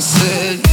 I said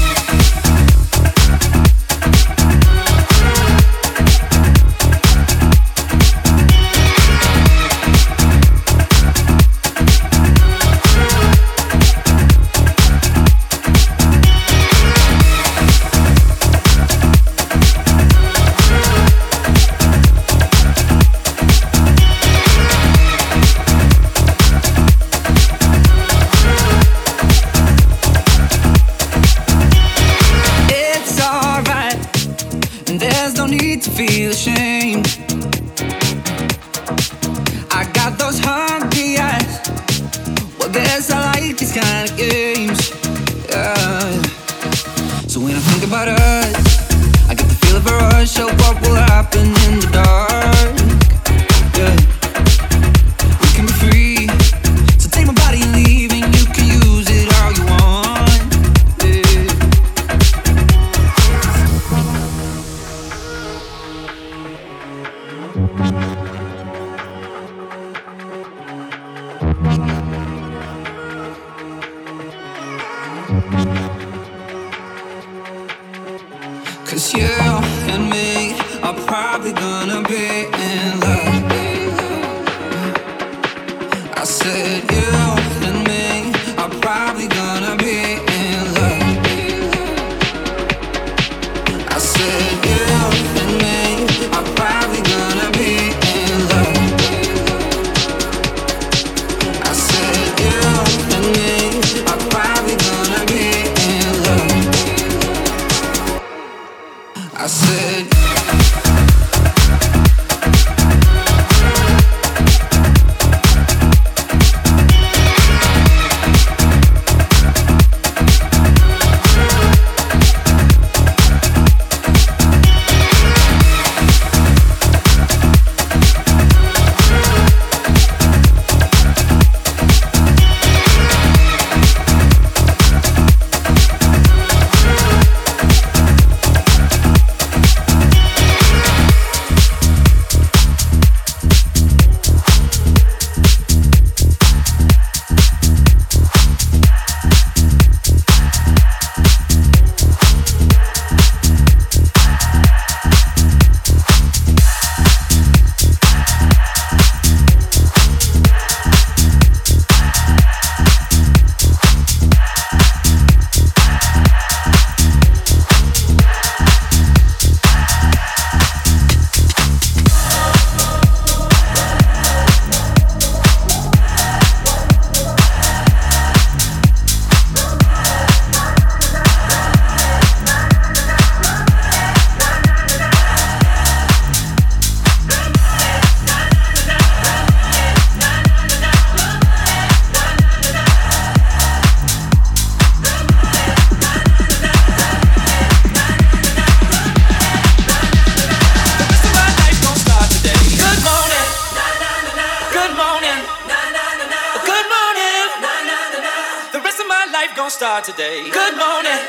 gonna start today. Good morning.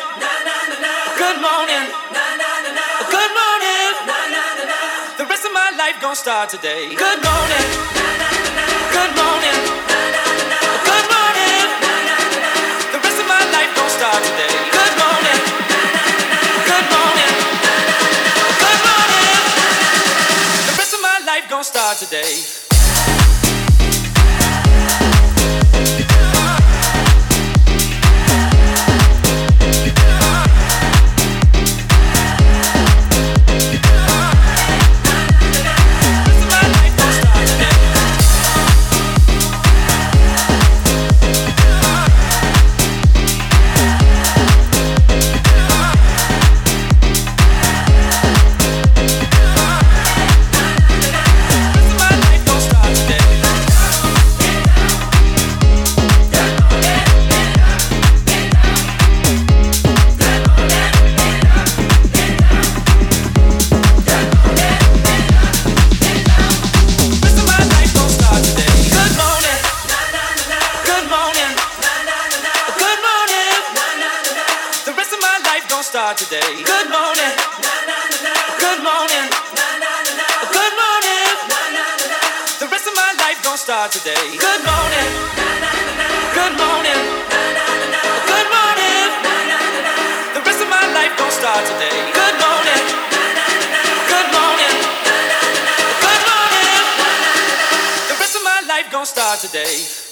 Good morning. Good morning. The rest of my life gonna start today. Good morning. Good morning. Good morning. The rest of my life gonna start today. Good morning. Good morning. Good morning. The rest of my life gonna start today. When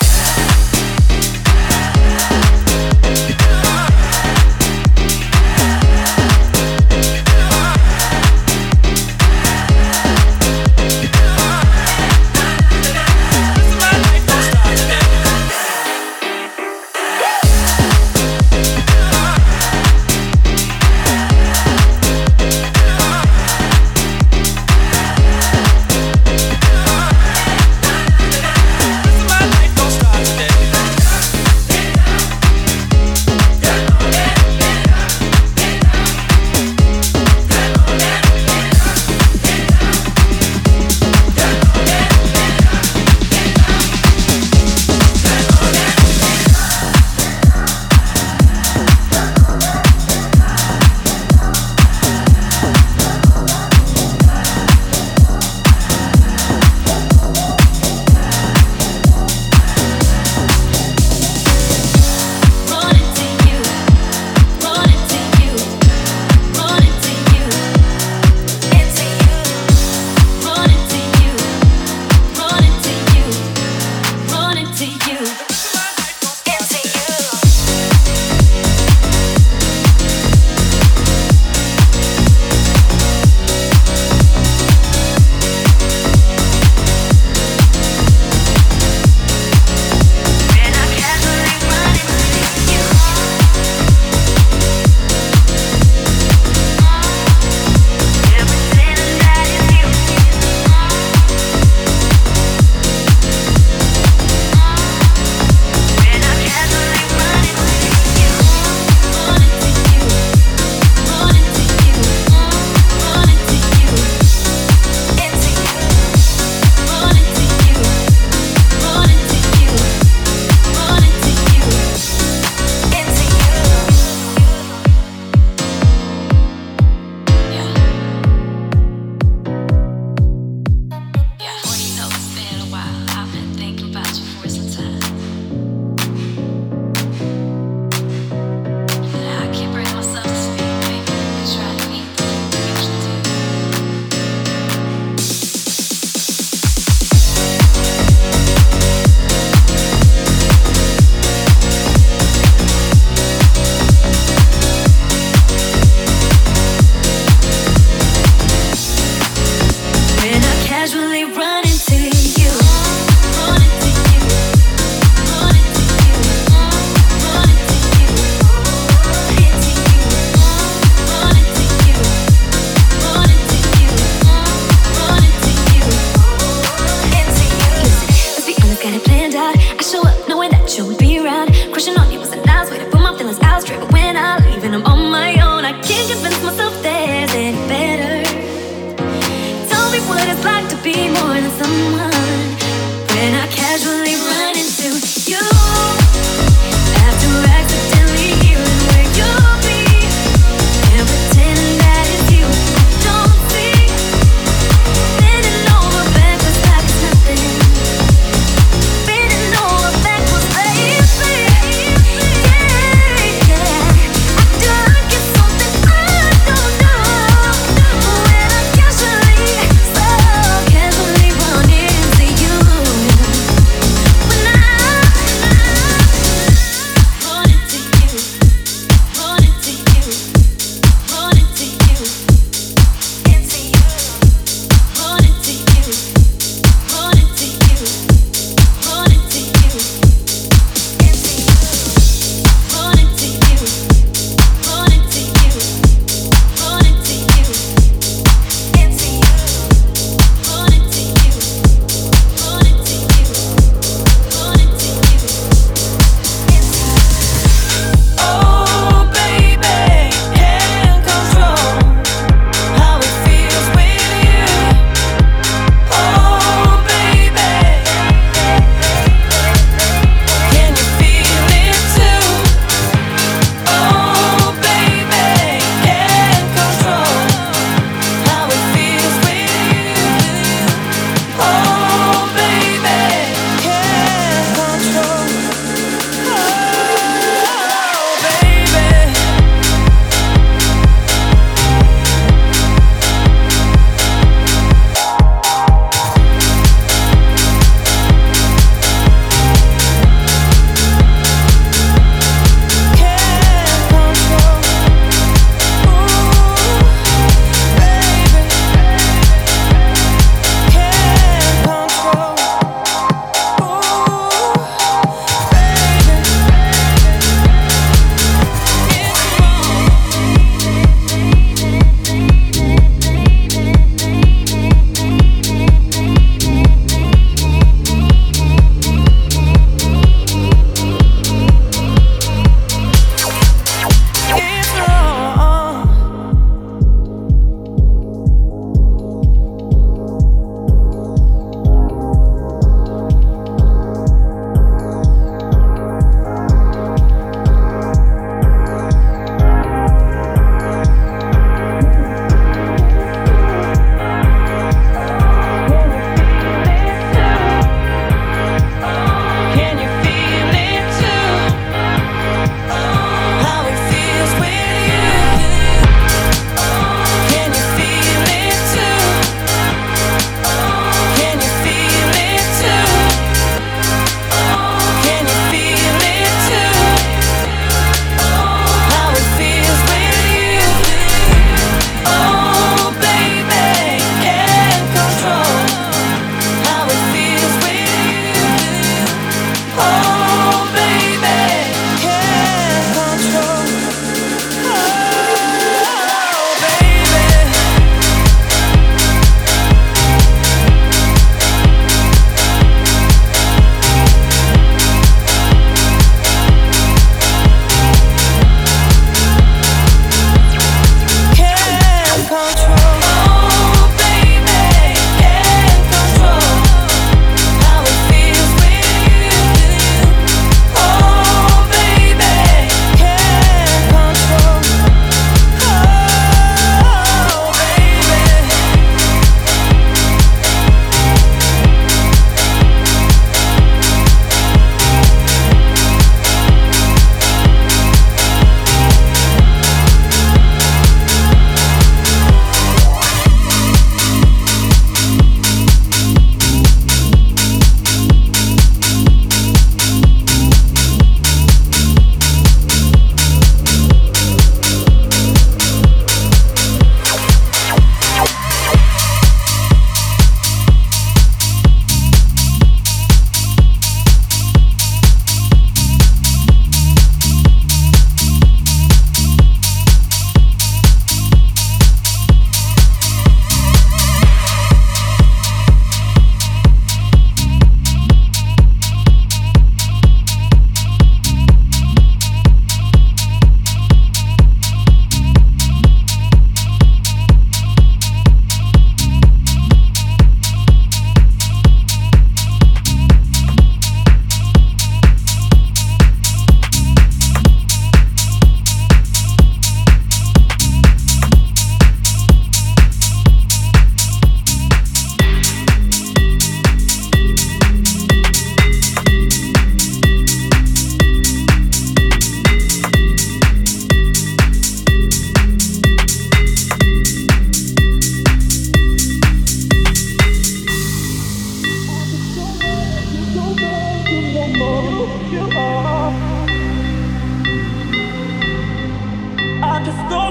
Just storm.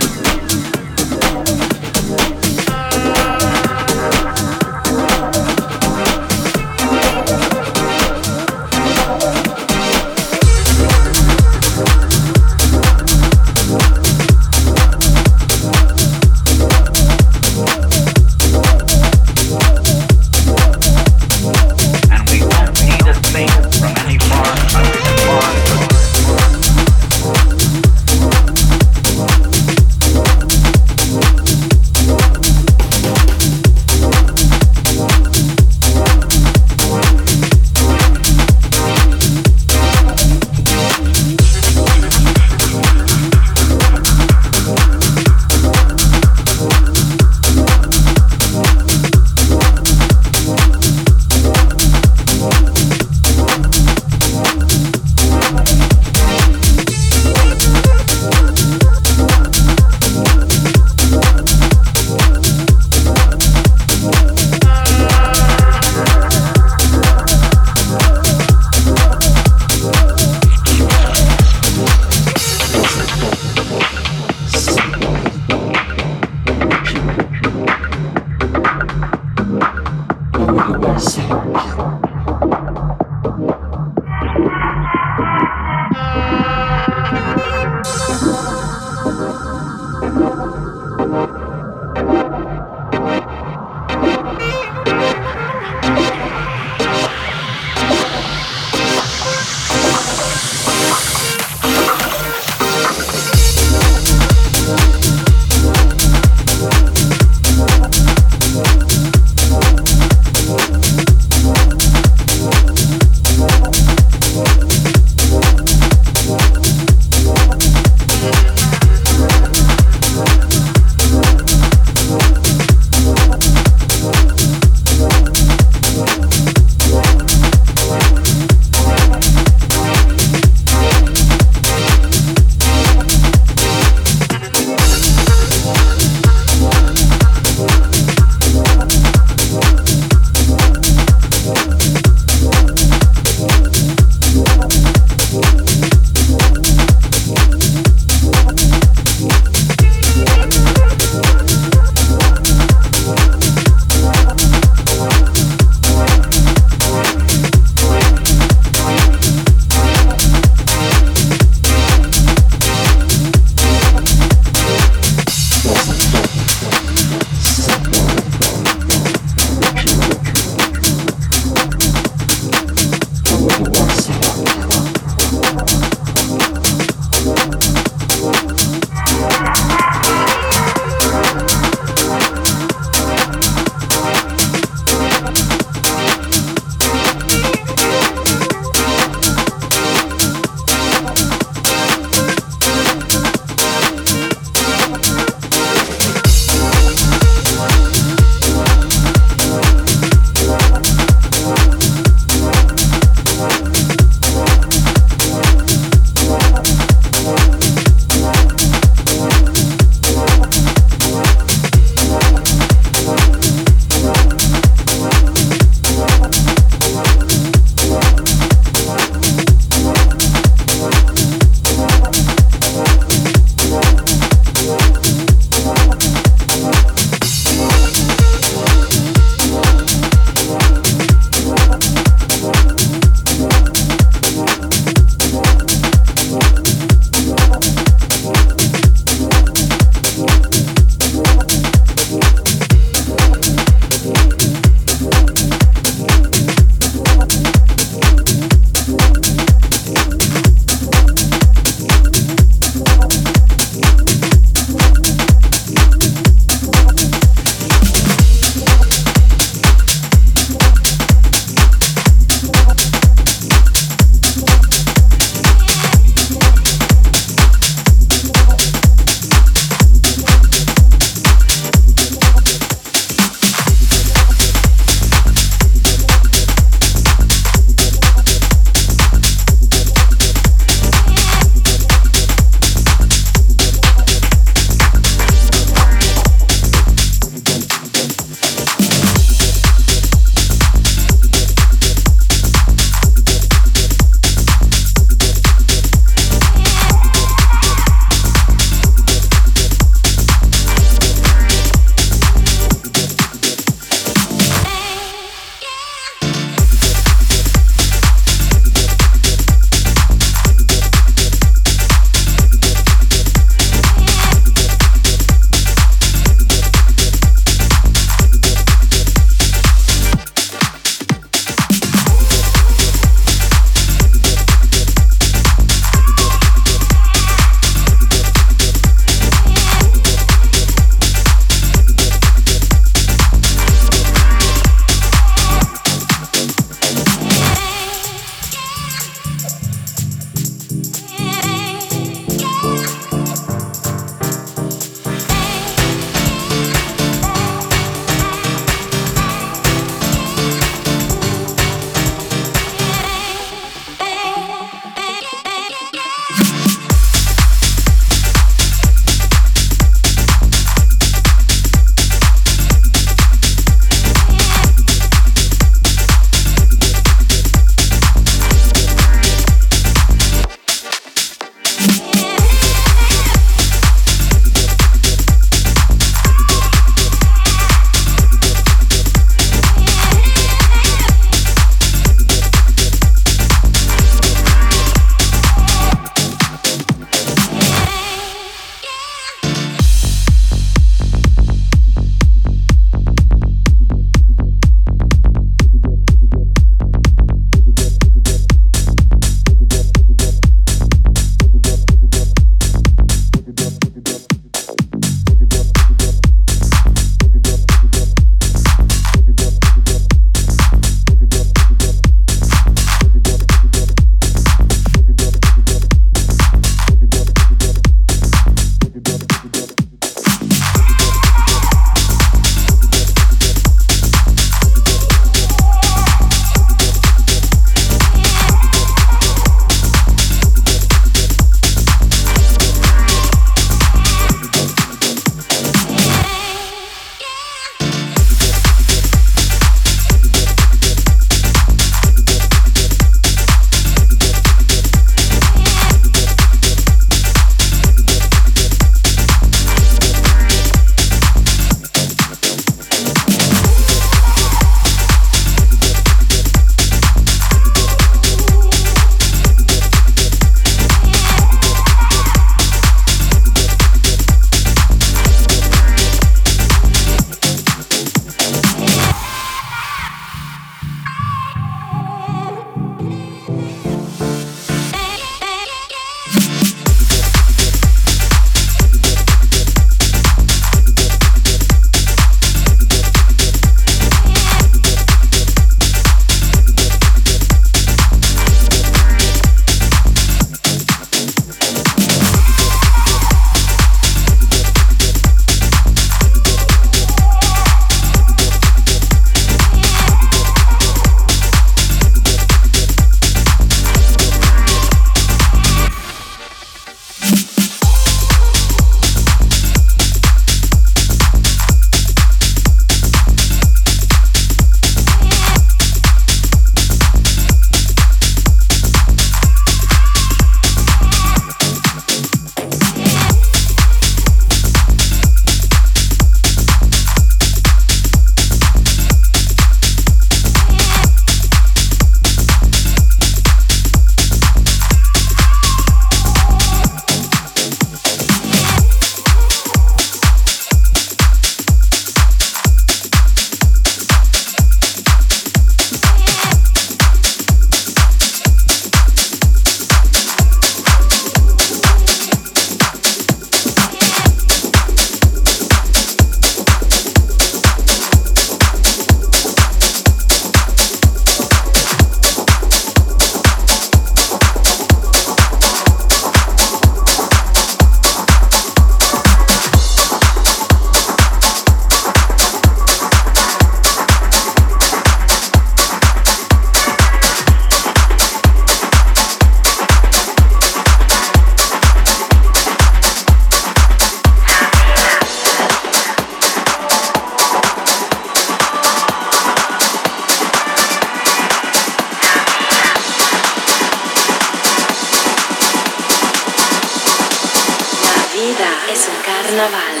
Carnaval.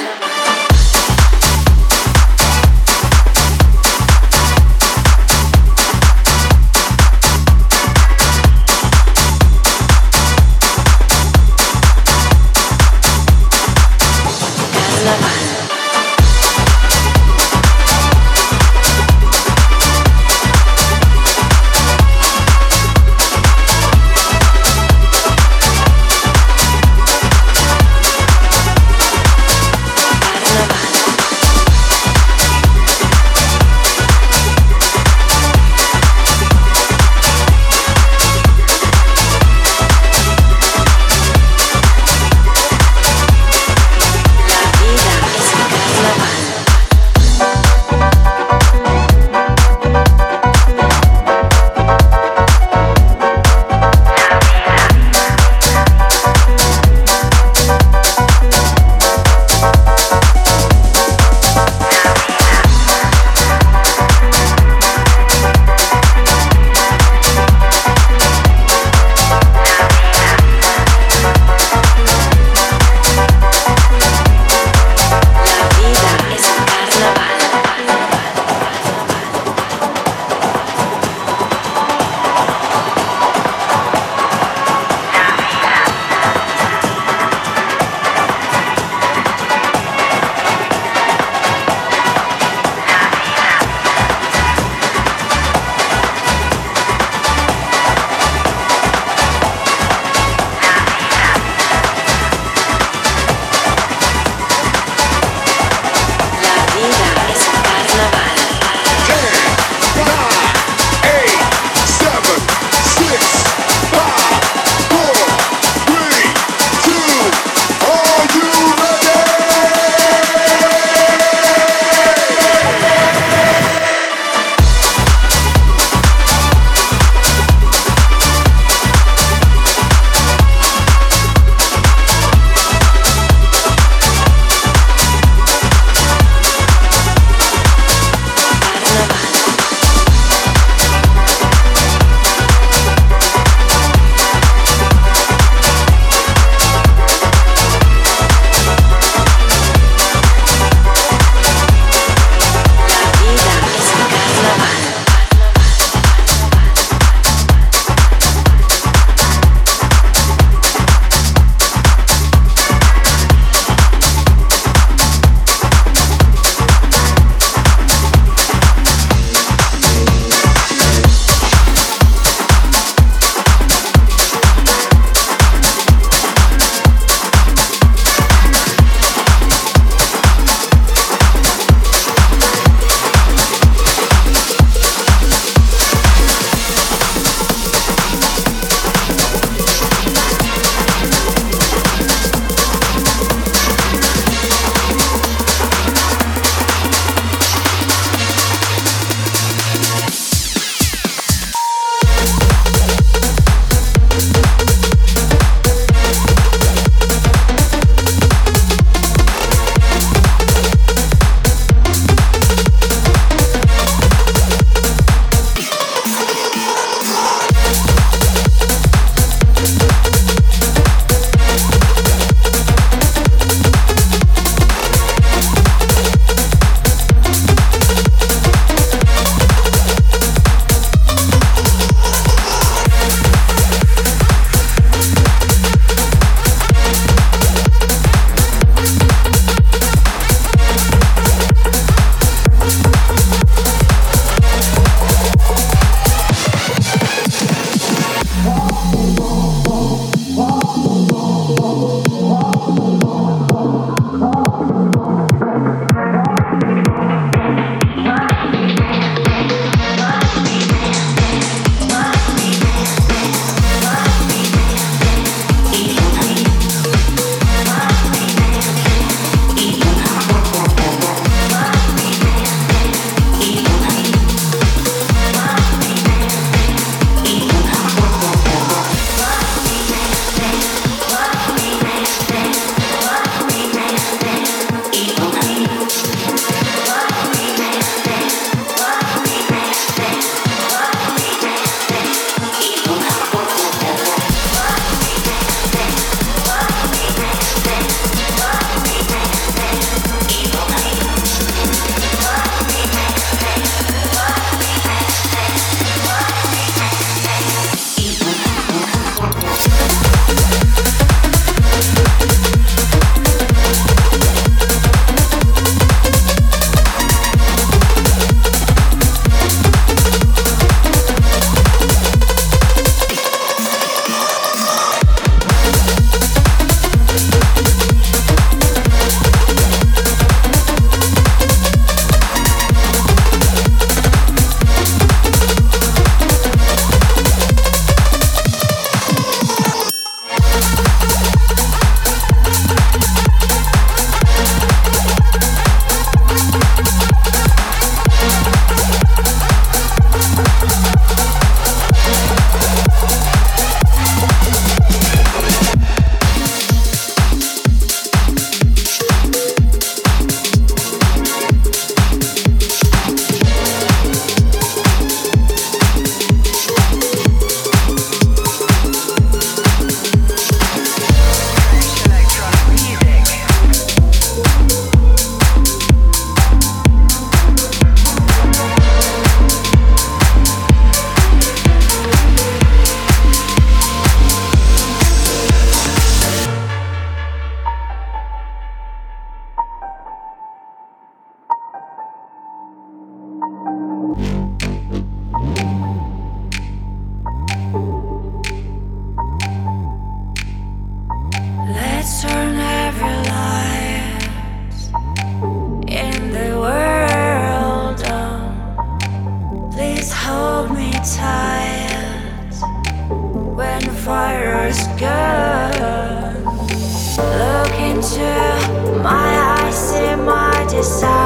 Un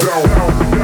down, down, down.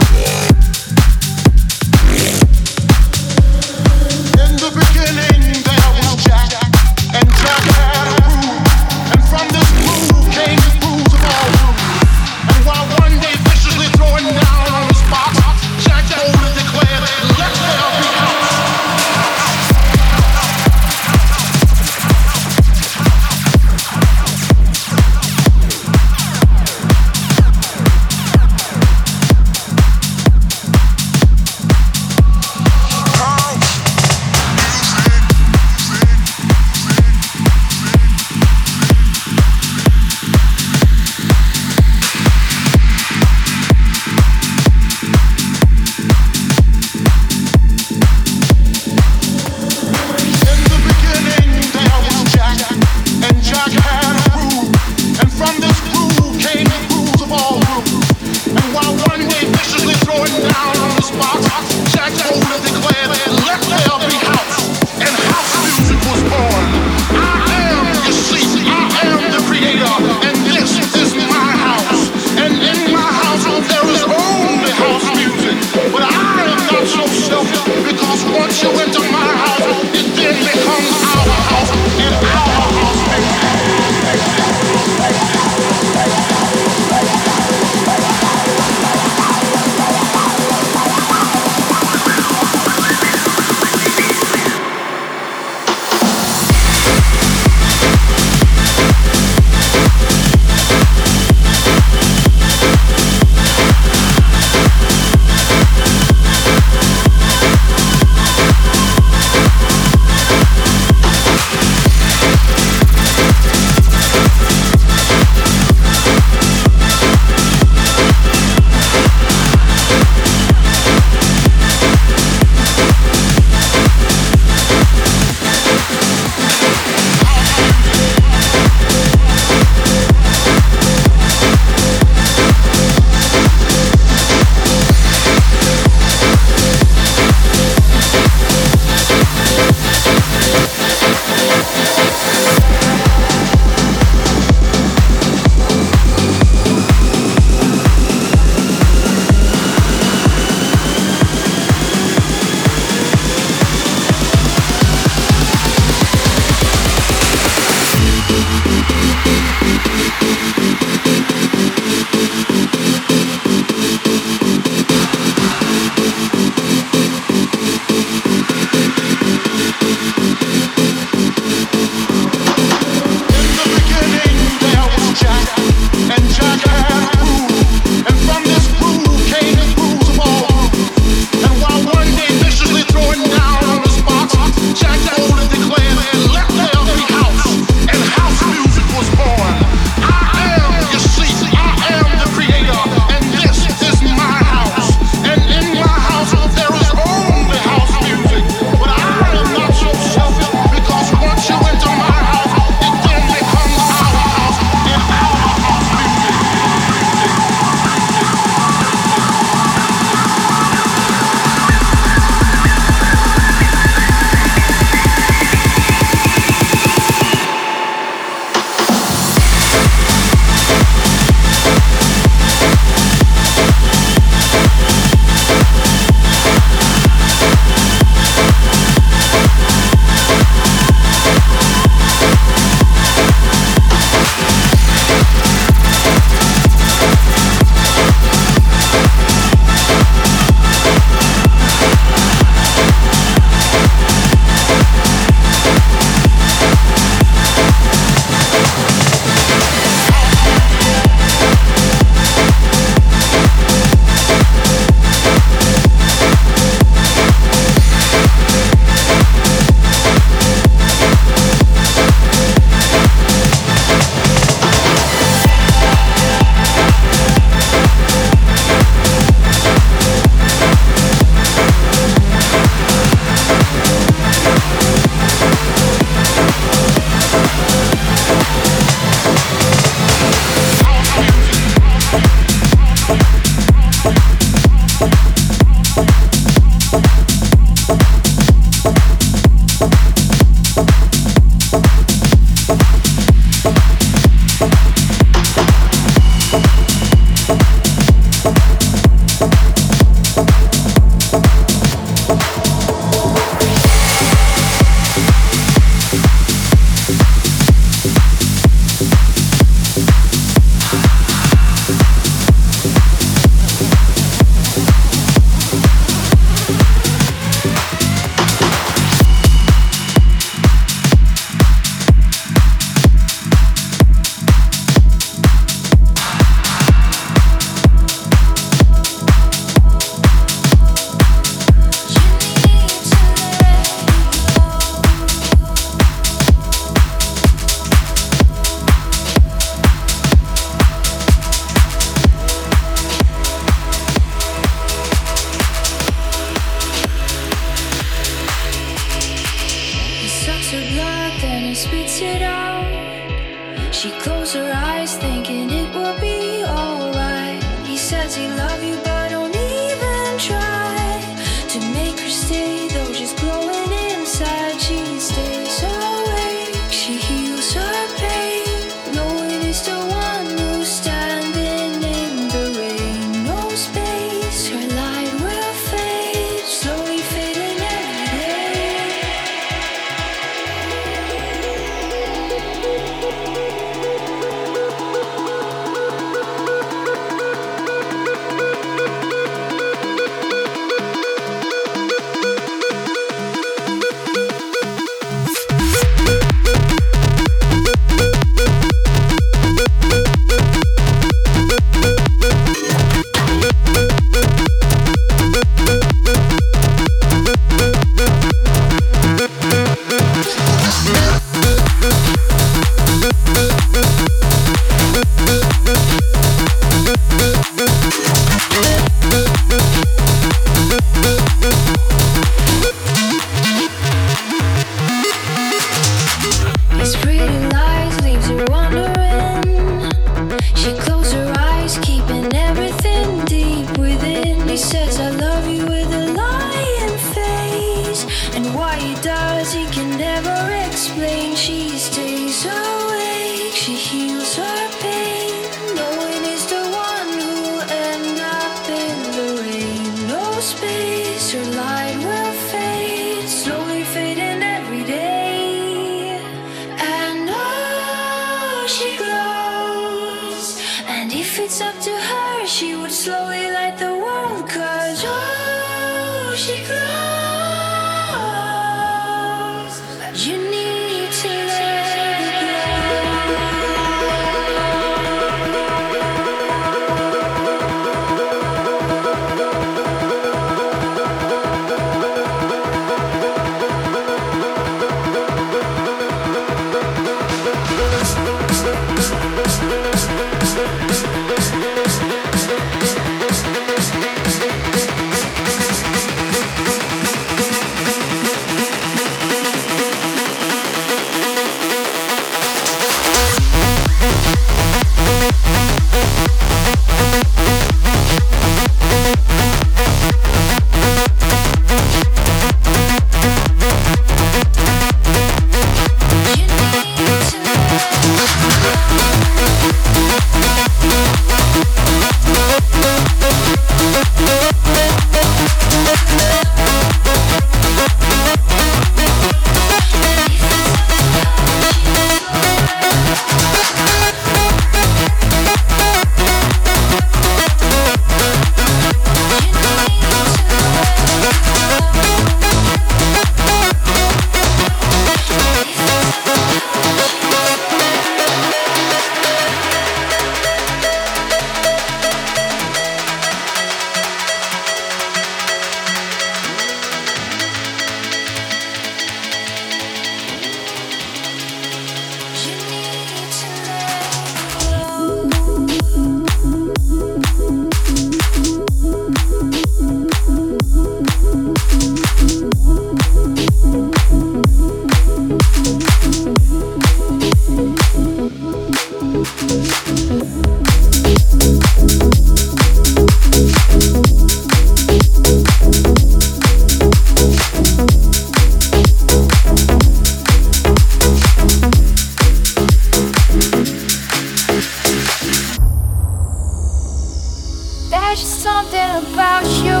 There's just something about you.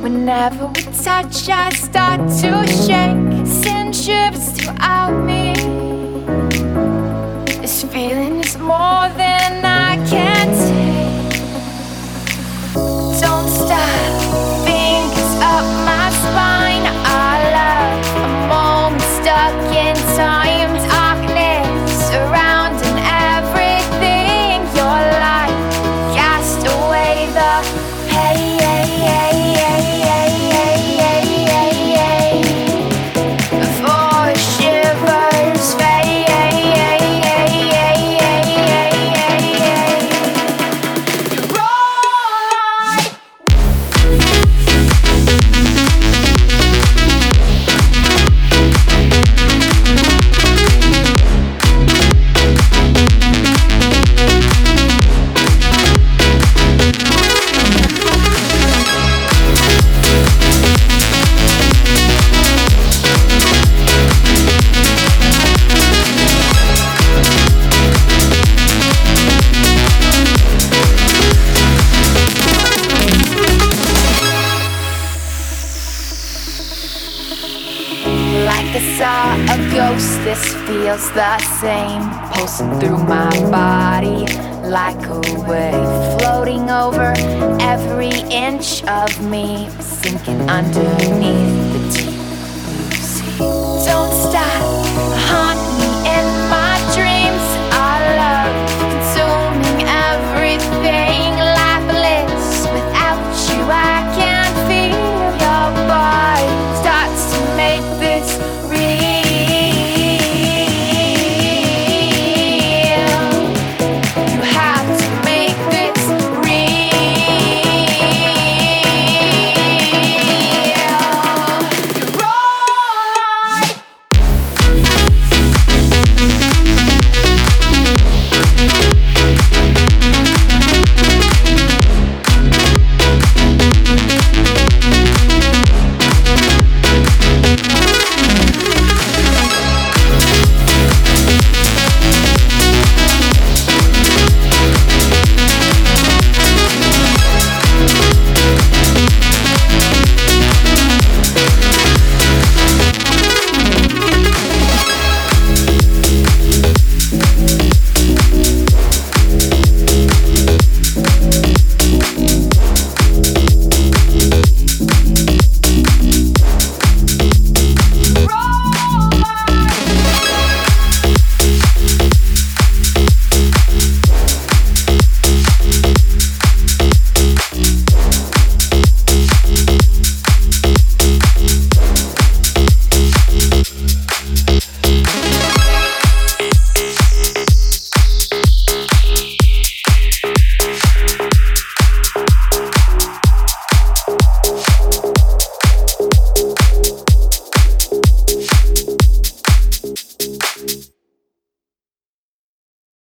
Whenever we touch, I start to shake. Send shivers throughout me. This feeling is more than. Through my body like a wave. Floating over every inch of me. Sinking underneath